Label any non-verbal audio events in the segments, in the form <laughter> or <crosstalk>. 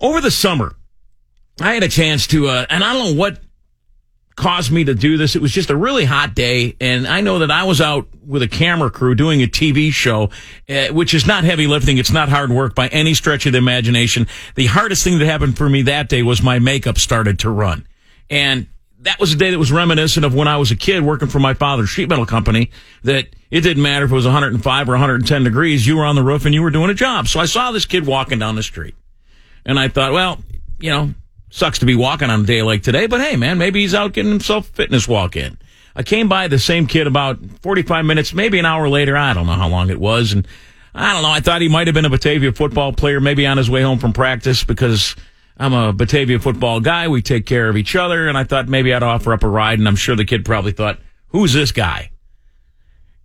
over the summer, I had a chance to, uh, and I don't know what caused me to do this. It was just a really hot day, and I know that I was out with a camera crew doing a TV show, uh, which is not heavy lifting. It's not hard work by any stretch of the imagination. The hardest thing that happened for me that day was my makeup started to run, and that was a day that was reminiscent of when I was a kid working for my father's sheet metal company. That it didn't matter if it was 105 or 110 degrees, you were on the roof and you were doing a job. So I saw this kid walking down the street, and I thought, well, you know, sucks to be walking on a day like today, but hey, man, maybe he's out getting himself a fitness walk in. I came by the same kid about 45 minutes, maybe an hour later. I don't know how long it was. And I don't know. I thought he might have been a Batavia football player, maybe on his way home from practice because I'm a Batavia football guy. We take care of each other. And I thought maybe I'd offer up a ride. And I'm sure the kid probably thought, who's this guy?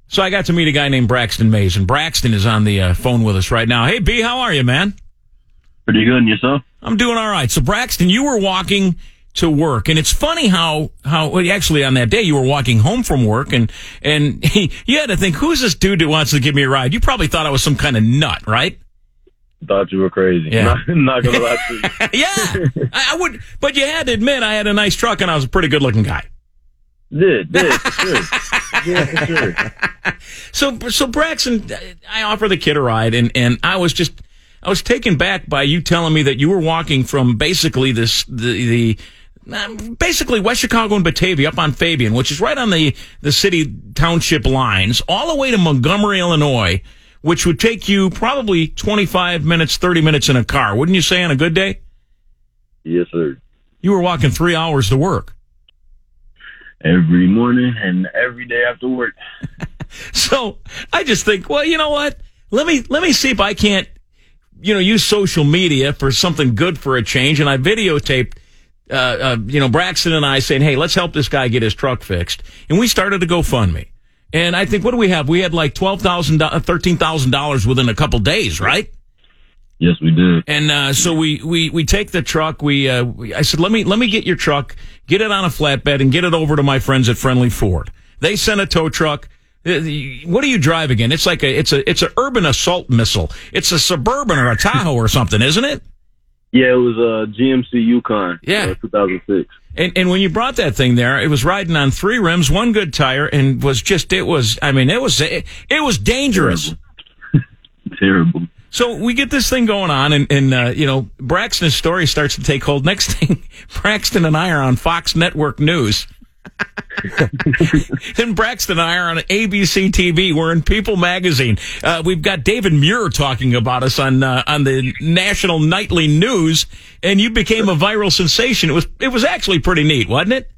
So I got to meet a guy named Braxton Mayes. And Braxton is on the uh, phone with us right now. Hey, B, how are you, man? Pretty good, and yourself? I'm doing all right. So Braxton, you were walking to work, and it's funny how how well, actually on that day you were walking home from work, and and <laughs> he, you had to think, who's this dude that wants to give me a ride? You probably thought I was some kind of nut, right? Thought you were crazy. Yeah. Not, <laughs> not gonna lie to <laughs> you. yeah, I, I would, but you had to admit I had a nice truck and I was a pretty good looking guy. Did, did, for sure. Yeah, for sure. So so Braxton, I offer the kid a ride, and and I was just. I was taken back by you telling me that you were walking from basically this the the um, basically West Chicago and Batavia up on Fabyan, which is right on the the city township lines, all the way to Montgomery, Illinois, which would take you probably 25 minutes, 30 minutes in a car. Wouldn't you say on a good day? Yes, sir. You were walking 3 hours to work. Every morning and every day after work. <laughs> So, I just think, well, you know what? Let me let me see if I can't you know, use social media for something good for a change. And I videotaped, uh, uh, you know, Braxton and I saying, Hey, let's help this guy get his truck fixed. And we started a GoFundMe. And I think, what do we have? We had like $12,000, $13,000 within a couple days, right? Yes, we did. And, uh, so we, we, we take the truck. We, uh, we, I said, let me, let me get your truck, get it on a flatbed and get it over to my friends at Friendly Ford. They sent a tow truck. Uh, What do you drive again? It's like a, it's a, it's an urban assault missile. It's a suburban or a Tahoe or something, isn't it? Yeah, it was a GMC Yukon. Yeah. uh, 2006. And, and when you brought that thing there, it was riding on three rims, one good tire, and was just, it was, I mean, it was, it, it was dangerous. Terrible. <laughs> So we get this thing going on, and, and uh, you know, Braxton's story starts to take hold. Next thing, <laughs> Braxton and I are on Fox Network News. <laughs> then Braxton and I are on ABC TV. We're in People Magazine. Uh, we've got David Muir talking about us on uh, on the national nightly news, and you became a viral sensation. It was it was actually pretty neat, wasn't it?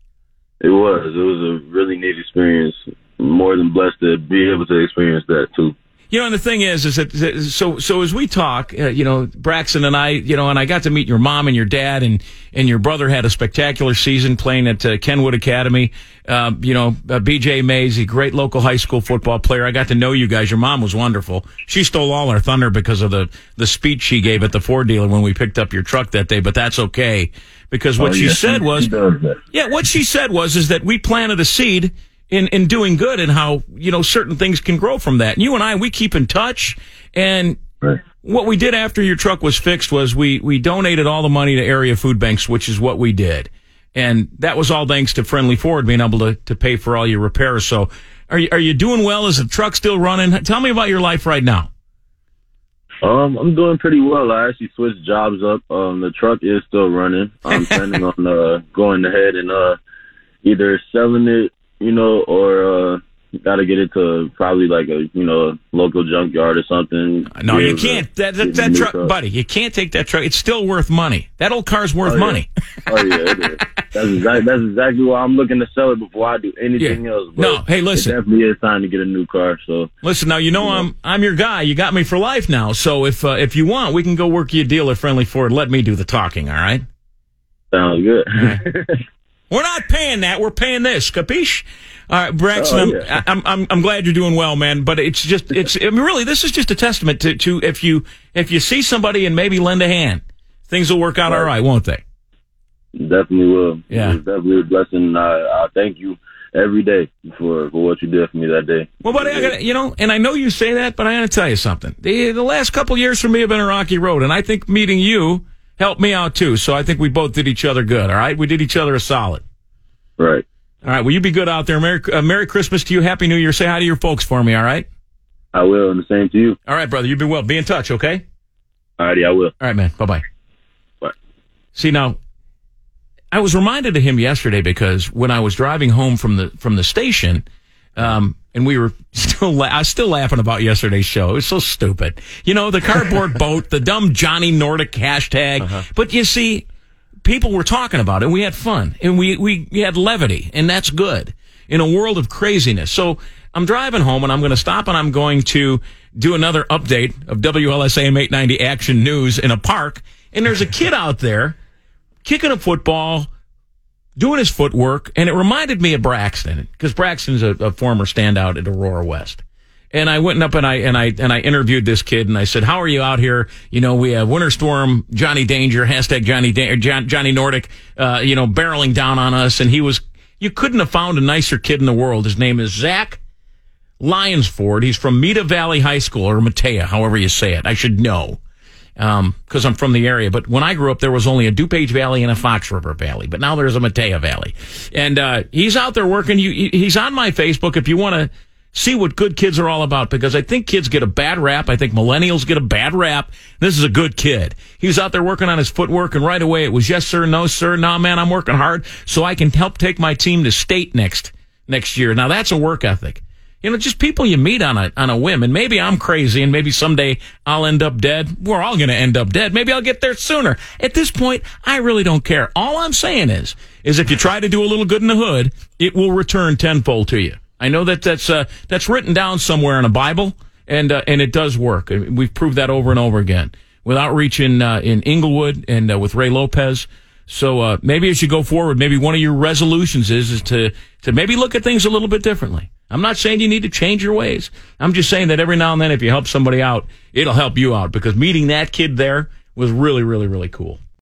It was. It was a really neat experience. More than blessed to be able to experience that too. You know, and the thing is, is that so so as we talk, uh, you know, Braxton and I, you know, and I got to meet your mom and your dad, and and your brother had a spectacular season playing at uh, Kenwood Academy. Uh, you know, uh, B.J. Mayes, a great local high school football player. I got to know you guys. Your mom was wonderful. She stole all our thunder because of the the speech she gave at the Ford dealer when we picked up your truck that day. But that's okay because what Oh, she yeah, said was, she does that. yeah, what she said was is that we planted a seed in in doing good and how you know certain things can grow from that. And you and I, we keep in touch. And Right. what we did after your truck was fixed was we we donated all the money to area food banks, which is what we did. And that was all thanks to Friendly Ford being able to, to pay for all your repairs. So are you, are you doing well? Is the truck still running? Tell me about your life right now. Um, I'm doing pretty well. I actually switched jobs up. Um, the truck is still running. I'm <laughs> planning on uh going ahead and uh either selling it, you know, or uh got to get it to probably like a you know local junkyard or something. No, you can't. That, that, that new truck, buddy, you can't take that truck. It's still worth money. That old car's worth Oh, yeah. money. Oh yeah, it is. That's exactly <laughs> that's exactly why I'm looking to sell it before I do anything Yeah. else. But No, hey, listen. it definitely is time to get a new car. So Listen, now you know I'm I'm your guy. You got me for life now. So if uh, if you want, we can go work you a deal at Friendly Ford. Let me do the talking. All right. sounds good. <laughs> We're not paying that. We're paying this. Capiche? All right, Braxton. Oh, I'm, yeah. I'm I'm I'm glad you're doing well, man. But it's just it's I mean, really this is just a testament to to if you if you see somebody and maybe lend a hand, things will work out all right, won't they? definitely will. Yeah. it's definitely a blessing. I, I thank you every day for for what you did for me that day. Well, buddy, I got you know, and I know you say that, but I got to tell you something. The the last couple years for me have been a rocky road, and I think meeting you helped me out too. So I think we both did each other good. All right, we did each other a solid. Right. All right. Will you be good out there. Merry, uh, Merry Christmas to you. Happy New Year. Say hi to your folks for me. All right. I will, and the same to you. All right, brother. You be well. Be in touch. Okay. Alrighty, I will. All right, man. Bye bye. Bye. See now, I was reminded of him yesterday because when I was driving home from the from the station, um, and we were <laughs> still la- I was still laughing about yesterday's show. It was so stupid. You know, the cardboard <laughs> boat, the dumb Johnny Nordic hashtag. Uh-huh. But you see, people were talking about it. and We had fun and we we had levity, and that's good in a world of craziness. So I'm driving home and I'm going to stop and I'm going to do another update of WLSAM 890 Action News in a park. And there's a kid out there kicking a football, doing his footwork, and it reminded me of Braxton because Braxton's a, a former standout at Aurora West. And I went up and I and I and I interviewed this kid and I said, "How are you out here? You know, we have Winter Storm, Johnny Danger, hashtag Johnny da- John, Johnny Nordic, uh, you know, barreling down on us." And he was, you couldn't have found a nicer kid in the world. His name is Zach Lyonsford. He's from Meta Valley High School or Metea, however you say it. I should know because I'm from the area. But when I grew up, there was only a DuPage Valley and a Fox River Valley. But now there's a Metea Valley, and uh, he's out there working. You, he's on my Facebook if you want to see what good kids are all about. Because I think kids get a bad rap. I think millennials get a bad rap. This is a good kid. He was out there working on his footwork, and right away it was yes sir, no sir, nah man, I'm working hard so I can help take my team to state next next year. Now that's a work ethic. You know, just people you meet on a on a whim, and maybe I'm crazy, and maybe someday I'll end up dead. We're all going to end up dead. Maybe I'll get there sooner. At this point, I really don't care. All I'm saying is, is if you try to do a little good in the hood, it will return tenfold to you. I know that that's uh, that's written down somewhere in a Bible, and uh, and it does work. We've proved that over and over again with outreach in uh, in Englewood and uh, with Ray Lopez. So uh, maybe as you go forward, maybe one of your resolutions is is to to maybe look at things a little bit differently. I'm not saying you need to change your ways. I'm just saying that every now and then, if you help somebody out, it'll help you out because meeting that kid there was really, really, really cool.